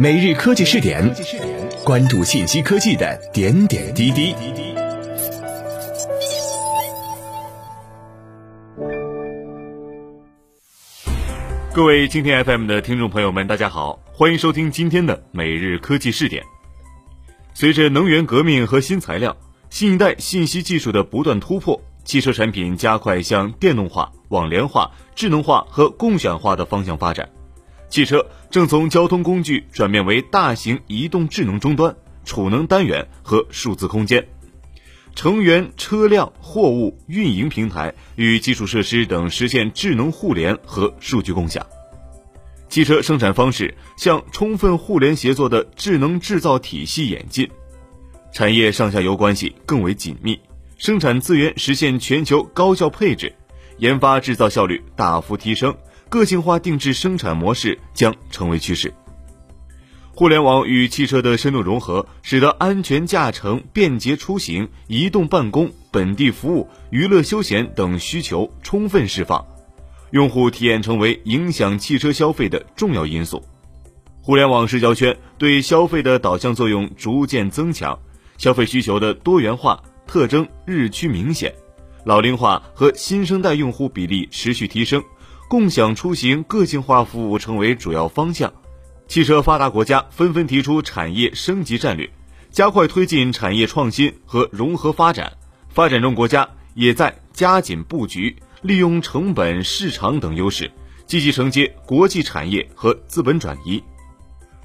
每日科技试点，关注信息科技的点点滴滴。各位今天 FM 的听众朋友们，大家好，欢迎收听今天的每日科技试点。随着能源革命和新材料、新一代信息技术的不断突破，汽车产品加快向电动化、网联化、智能化和共享化的方向发展。汽车正从交通工具转变为大型移动智能终端、储能单元和数字空间，成员、车辆、货物、运营平台与基础设施等实现智能互联和数据共享。汽车生产方式向充分互联协作的智能制造体系演进，产业上下游关系更为紧密，生产资源实现全球高效配置，研发制造效率大幅提升。个性化定制生产模式将成为趋势。互联网与汽车的深度融合，使得安全驾乘、便捷出行、移动办公、本地服务、娱乐休闲等需求充分释放，用户体验成为影响汽车消费的重要因素。互联网社交圈对消费的导向作用逐渐增强，消费需求的多元化特征日趋明显，老龄化和新生代用户比例持续提升。共享出行个性化服务成为主要方向，汽车发达国家纷纷提出产业升级战略，加快推进产业创新和融合发展。发展中国家也在加紧布局，利用成本、市场等优势，积极承接国际产业和资本转移。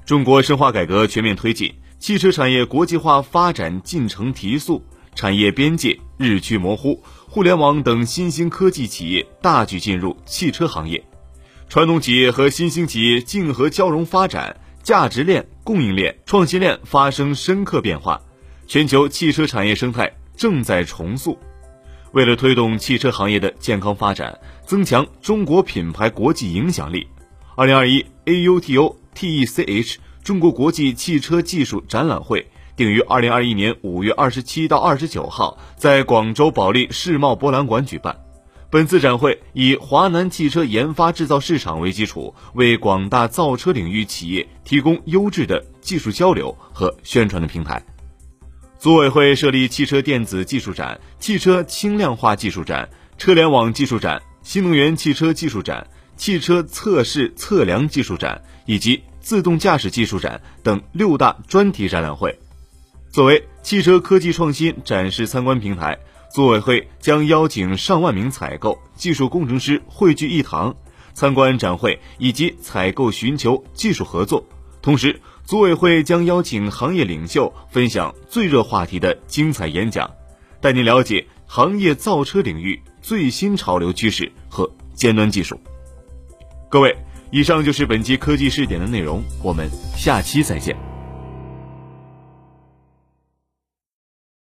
中国深化改革，全面推进汽车产业国际化发展进程提速，产业边界日趋模糊。互联网等新兴科技企业大举进入汽车行业，传统企业和新兴企业竞合交融发展，价值链、供应链、创新链发生深刻变化，全球汽车产业生态正在重塑。为了推动汽车行业的健康发展，增强中国品牌国际影响力，二零二一 AUTO TECH 中国国际汽车技术展览会。定于二零二一年五月二十七到二十九号在广州保利世贸博览馆举办。本次展会以华南汽车研发制造市场为基础，为广大造车领域企业提供优质的技术交流和宣传的平台。组委会设立汽车电子技术展、汽车轻量化技术展、车联网技术展、新能源汽车技术展、汽车测试测量技术展以及自动驾驶技术展等六大专题展览会。作为汽车科技创新展示参观平台，组委会将邀请上万名采购、技术工程师汇聚一堂，参观展会以及采购寻求技术合作。同时，组委会将邀请行业领袖分享最热话题的精彩演讲，带您了解行业造车领域最新潮流趋势和尖端技术。各位，以上就是本期科技试点的内容，我们下期再见。